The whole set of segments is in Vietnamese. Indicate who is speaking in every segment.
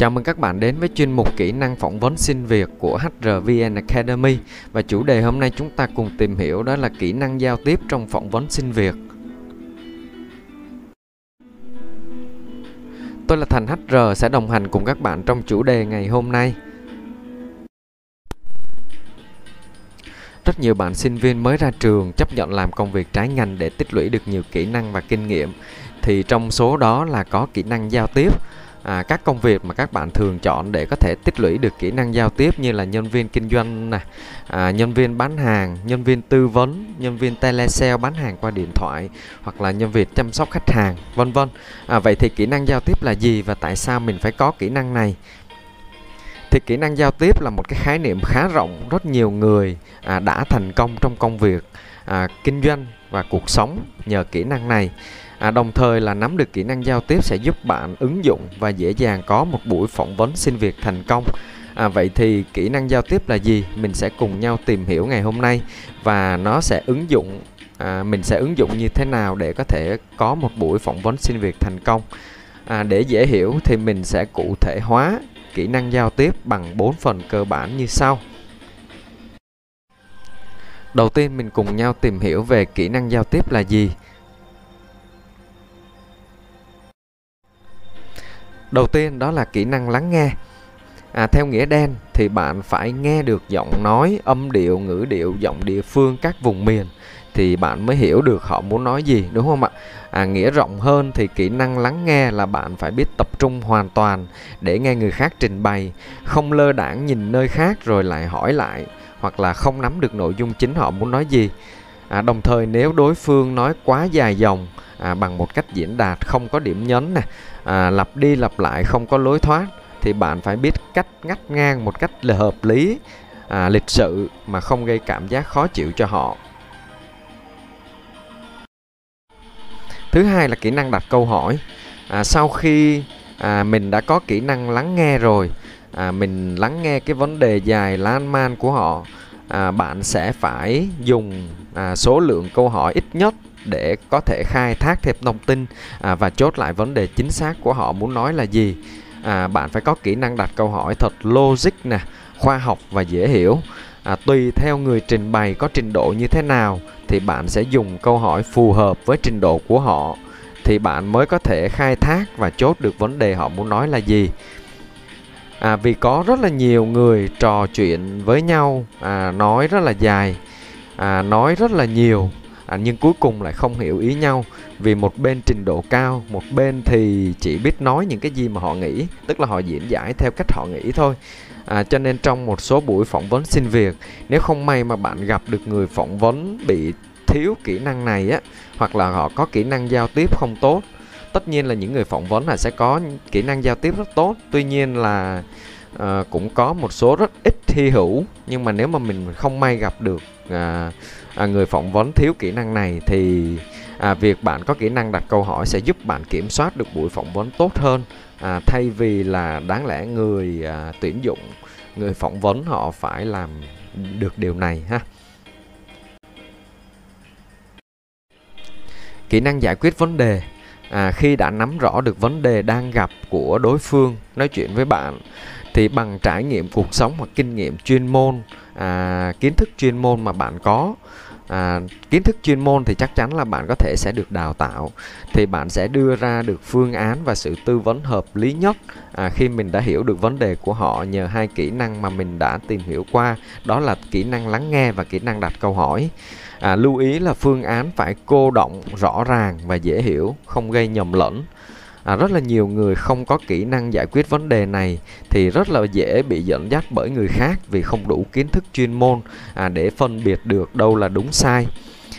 Speaker 1: Chào mừng các bạn đến với chuyên mục kỹ năng phỏng vấn xin việc của HRVN Academy và chủ đề hôm nay chúng ta cùng tìm hiểu đó là kỹ năng giao tiếp trong phỏng vấn xin việc. Tôi là Thành HR sẽ đồng hành cùng các bạn trong chủ đề ngày hôm nay. Rất nhiều bạn sinh viên mới ra trường chấp nhận làm công việc trái ngành để tích lũy được nhiều kỹ năng và kinh nghiệm. Thì trong số đó là có kỹ năng giao tiếp à, các công việc mà các bạn thường chọn để có thể tích lũy được kỹ năng giao tiếp như là nhân viên kinh doanh này, à, nhân viên bán hàng, nhân viên tư vấn, nhân viên telesale bán hàng qua điện thoại hoặc là nhân viên chăm sóc khách hàng, vân vân. À, vậy thì kỹ năng giao tiếp là gì và tại sao mình phải có kỹ năng này? thì kỹ năng giao tiếp là một cái khái niệm khá rộng rất nhiều người à, đã thành công trong công việc à, kinh doanh và cuộc sống nhờ kỹ năng này à, đồng thời là nắm được kỹ năng giao tiếp sẽ giúp bạn ứng dụng và dễ dàng có một buổi phỏng vấn xin việc thành công À, vậy thì kỹ năng giao tiếp là gì? Mình sẽ cùng nhau tìm hiểu ngày hôm nay và nó sẽ ứng dụng à, mình sẽ ứng dụng như thế nào để có thể có một buổi phỏng vấn xin việc thành công. À, để dễ hiểu thì mình sẽ cụ thể hóa kỹ năng giao tiếp bằng 4 phần cơ bản như sau. Đầu tiên mình cùng nhau tìm hiểu về kỹ năng giao tiếp là gì. Đầu tiên đó là kỹ năng lắng nghe. À, theo nghĩa đen thì bạn phải nghe được giọng nói, âm điệu, ngữ điệu, giọng địa phương các vùng miền thì bạn mới hiểu được họ muốn nói gì đúng không ạ? À, nghĩa rộng hơn thì kỹ năng lắng nghe là bạn phải biết tập trung hoàn toàn để nghe người khác trình bày, không lơ đãng nhìn nơi khác rồi lại hỏi lại hoặc là không nắm được nội dung chính họ muốn nói gì. À, đồng thời nếu đối phương nói quá dài dòng à, bằng một cách diễn đạt không có điểm nhấn nè à, lặp đi lặp lại không có lối thoát thì bạn phải biết cách ngắt ngang một cách là hợp lý à, lịch sự mà không gây cảm giác khó chịu cho họ. Thứ hai là kỹ năng đặt câu hỏi. À, sau khi à, mình đã có kỹ năng lắng nghe rồi à, mình lắng nghe cái vấn đề dài lan man của họ à, bạn sẽ phải dùng à, số lượng câu hỏi ít nhất để có thể khai thác thêm thông tin à, và chốt lại vấn đề chính xác của họ muốn nói là gì. À, bạn phải có kỹ năng đặt câu hỏi thật logic nè khoa học và dễ hiểu. À, tùy theo người trình bày có trình độ như thế nào thì bạn sẽ dùng câu hỏi phù hợp với trình độ của họ thì bạn mới có thể khai thác và chốt được vấn đề họ muốn nói là gì à, vì có rất là nhiều người trò chuyện với nhau à, nói rất là dài à, nói rất là nhiều à, nhưng cuối cùng lại không hiểu ý nhau. Vì một bên trình độ cao một bên thì chỉ biết nói những cái gì mà họ nghĩ tức là họ diễn giải theo cách họ nghĩ thôi. À, cho nên trong một số buổi phỏng vấn xin việc nếu không may mà bạn gặp được người phỏng vấn bị thiếu kỹ năng này á hoặc là họ có kỹ năng giao tiếp không tốt tất nhiên là những người phỏng vấn là sẽ có kỹ năng giao tiếp rất tốt. Tuy nhiên là uh, cũng có một số rất ít thi hữu. Nhưng mà nếu mà mình không may gặp được uh, người phỏng vấn thiếu kỹ năng này thì à, việc bạn có kỹ năng đặt câu hỏi sẽ giúp bạn kiểm soát được buổi phỏng vấn tốt hơn. À, thay vì là đáng lẽ người à, tuyển dụng người phỏng vấn họ phải làm được điều này ha. Kỹ năng giải quyết vấn đề à, khi đã nắm rõ được vấn đề đang gặp của đối phương nói chuyện với bạn thì bằng trải nghiệm cuộc sống hoặc kinh nghiệm chuyên môn à, kiến thức chuyên môn mà bạn có à, kiến thức chuyên môn thì chắc chắn là bạn có thể sẽ được đào tạo thì bạn sẽ đưa ra được phương án và sự tư vấn hợp lý nhất à, khi mình đã hiểu được vấn đề của họ nhờ hai kỹ năng mà mình đã tìm hiểu qua đó là kỹ năng lắng nghe và kỹ năng đặt câu hỏi à, lưu ý là phương án phải cô động rõ ràng và dễ hiểu không gây nhầm lẫn. À, rất là nhiều người không có kỹ năng giải quyết vấn đề này thì rất là dễ bị dẫn dắt bởi người khác vì không đủ kiến thức chuyên môn à, để phân biệt được đâu là đúng sai.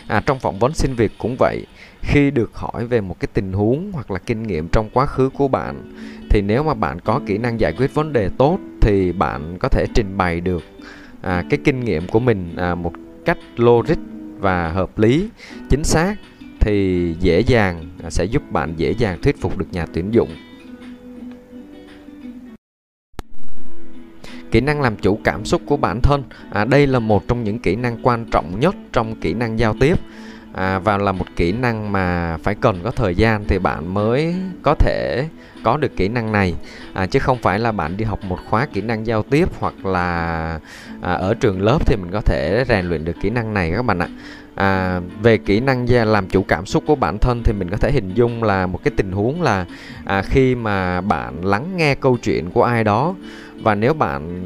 Speaker 1: À, trong phỏng vấn xin việc cũng vậy khi được hỏi về một cái tình huống hoặc là kinh nghiệm trong quá khứ của bạn thì nếu mà bạn có kỹ năng giải quyết vấn đề tốt thì bạn có thể trình bày được à, cái kinh nghiệm của mình à, một cách logic và hợp lý chính xác thì dễ dàng à, sẽ giúp bạn dễ dàng thuyết phục được nhà tuyển dụng. Kỹ năng làm chủ cảm xúc của bản thân à, đây là một trong những kỹ năng quan trọng nhất trong kỹ năng giao tiếp à, và là một kỹ năng mà phải cần có thời gian thì bạn mới có thể có được kỹ năng này. À, chứ không phải là bạn đi học một khóa kỹ năng giao tiếp hoặc là à, ở trường lớp thì mình có thể rèn luyện được kỹ năng này các bạn ạ. À, về kỹ năng làm chủ cảm xúc của bản thân thì mình có thể hình dung là một cái tình huống là à, khi mà bạn lắng nghe câu chuyện của ai đó và nếu bạn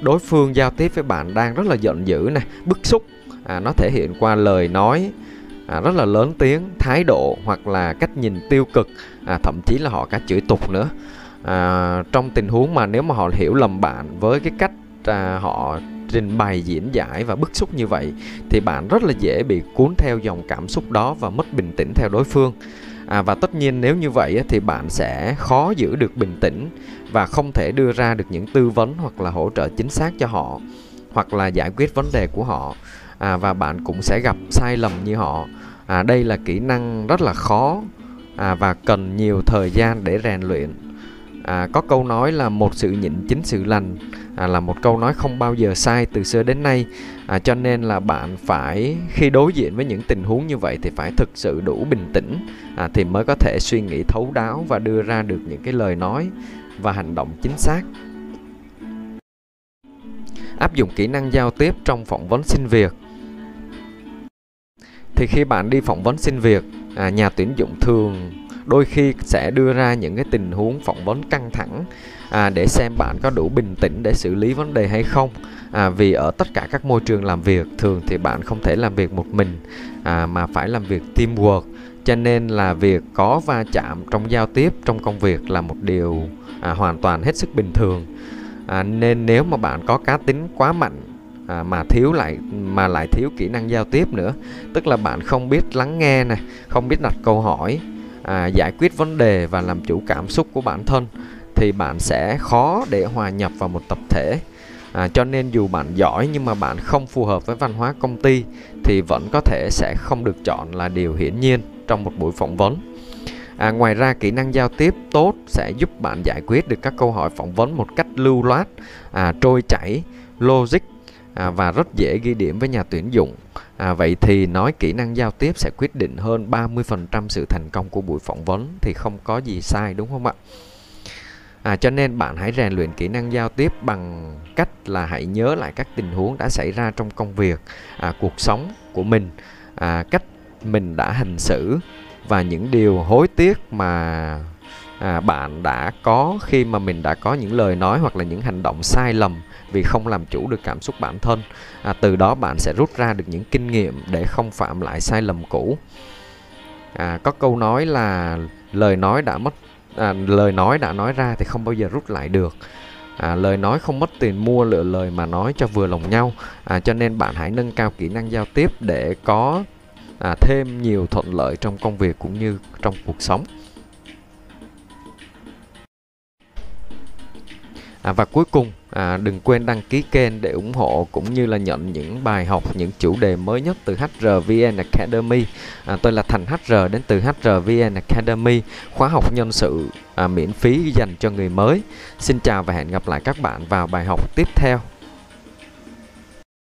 Speaker 1: đối phương giao tiếp với bạn đang rất là giận dữ này bức xúc à, nó thể hiện qua lời nói à, rất là lớn tiếng thái độ hoặc là cách nhìn tiêu cực à, thậm chí là họ cả chửi tục nữa. À, trong tình huống mà nếu mà họ hiểu lầm bạn với cái cách à, họ trình bày diễn giải và bức xúc như vậy thì bạn rất là dễ bị cuốn theo dòng cảm xúc đó và mất bình tĩnh theo đối phương. À, và tất nhiên nếu như vậy thì bạn sẽ khó giữ được bình tĩnh và không thể đưa ra được những tư vấn hoặc là hỗ trợ chính xác cho họ hoặc là giải quyết vấn đề của họ à, và bạn cũng sẽ gặp sai lầm như họ. À, đây là kỹ năng rất là khó à, và cần nhiều thời gian để rèn luyện. À, có câu nói là một sự nhịn chính sự lành à, là một câu nói không bao giờ sai từ xưa đến nay. À, cho nên là bạn phải khi đối diện với những tình huống như vậy thì phải thực sự đủ bình tĩnh à, thì mới có thể suy nghĩ thấu đáo và đưa ra được những cái lời nói và hành động chính xác. Áp dụng kỹ năng giao tiếp trong phỏng vấn xin việc thì khi bạn đi phỏng vấn xin việc à, nhà tuyển dụng thường đôi khi sẽ đưa ra những cái tình huống phỏng vấn căng thẳng à, để xem bạn có đủ bình tĩnh để xử lý vấn đề hay không. À, vì ở tất cả các môi trường làm việc thường thì bạn không thể làm việc một mình à, mà phải làm việc teamwork. Cho nên là việc có va chạm trong giao tiếp trong công việc là một điều à, hoàn toàn hết sức bình thường. À, nên nếu mà bạn có cá tính quá mạnh à, mà thiếu lại mà lại thiếu kỹ năng giao tiếp nữa. Tức là bạn không biết lắng nghe này không biết đặt câu hỏi à, giải quyết vấn đề và làm chủ cảm xúc của bản thân thì bạn sẽ khó để hòa nhập vào một tập thể. À, cho nên dù bạn giỏi nhưng mà bạn không phù hợp với văn hóa công ty thì vẫn có thể sẽ không được chọn là điều hiển nhiên trong một buổi phỏng vấn. À, ngoài ra kỹ năng giao tiếp tốt sẽ giúp bạn giải quyết được các câu hỏi phỏng vấn một cách lưu loát à, trôi chảy logic à, và rất dễ ghi điểm với nhà tuyển dụng. À, vậy thì nói kỹ năng giao tiếp sẽ quyết định hơn 30% sự thành công của buổi phỏng vấn thì không có gì sai đúng không ạ? À, cho nên bạn hãy rèn luyện kỹ năng giao tiếp bằng cách là hãy nhớ lại các tình huống đã xảy ra trong công việc, à, cuộc sống của mình, à, cách mình đã hành xử và những điều hối tiếc mà à, bạn đã có khi mà mình đã có những lời nói hoặc là những hành động sai lầm vì không làm chủ được cảm xúc bản thân. À, từ đó bạn sẽ rút ra được những kinh nghiệm để không phạm lại sai lầm cũ. À, có câu nói là lời nói đã mất à, lời nói đã nói ra thì không bao giờ rút lại được à, lời nói không mất tiền mua lựa lời mà nói cho vừa lòng nhau à, cho nên bạn hãy nâng cao kỹ năng giao tiếp để có à, thêm nhiều thuận lợi trong công việc cũng như trong cuộc sống à, và cuối cùng À, đừng quên đăng ký kênh để ủng hộ cũng như là nhận những bài học, những chủ đề mới nhất từ HRVN Academy. À, tôi là Thành HR đến từ HRVN Academy, khóa học nhân sự à, miễn phí dành cho người mới. Xin chào và hẹn gặp lại các bạn vào bài học tiếp theo.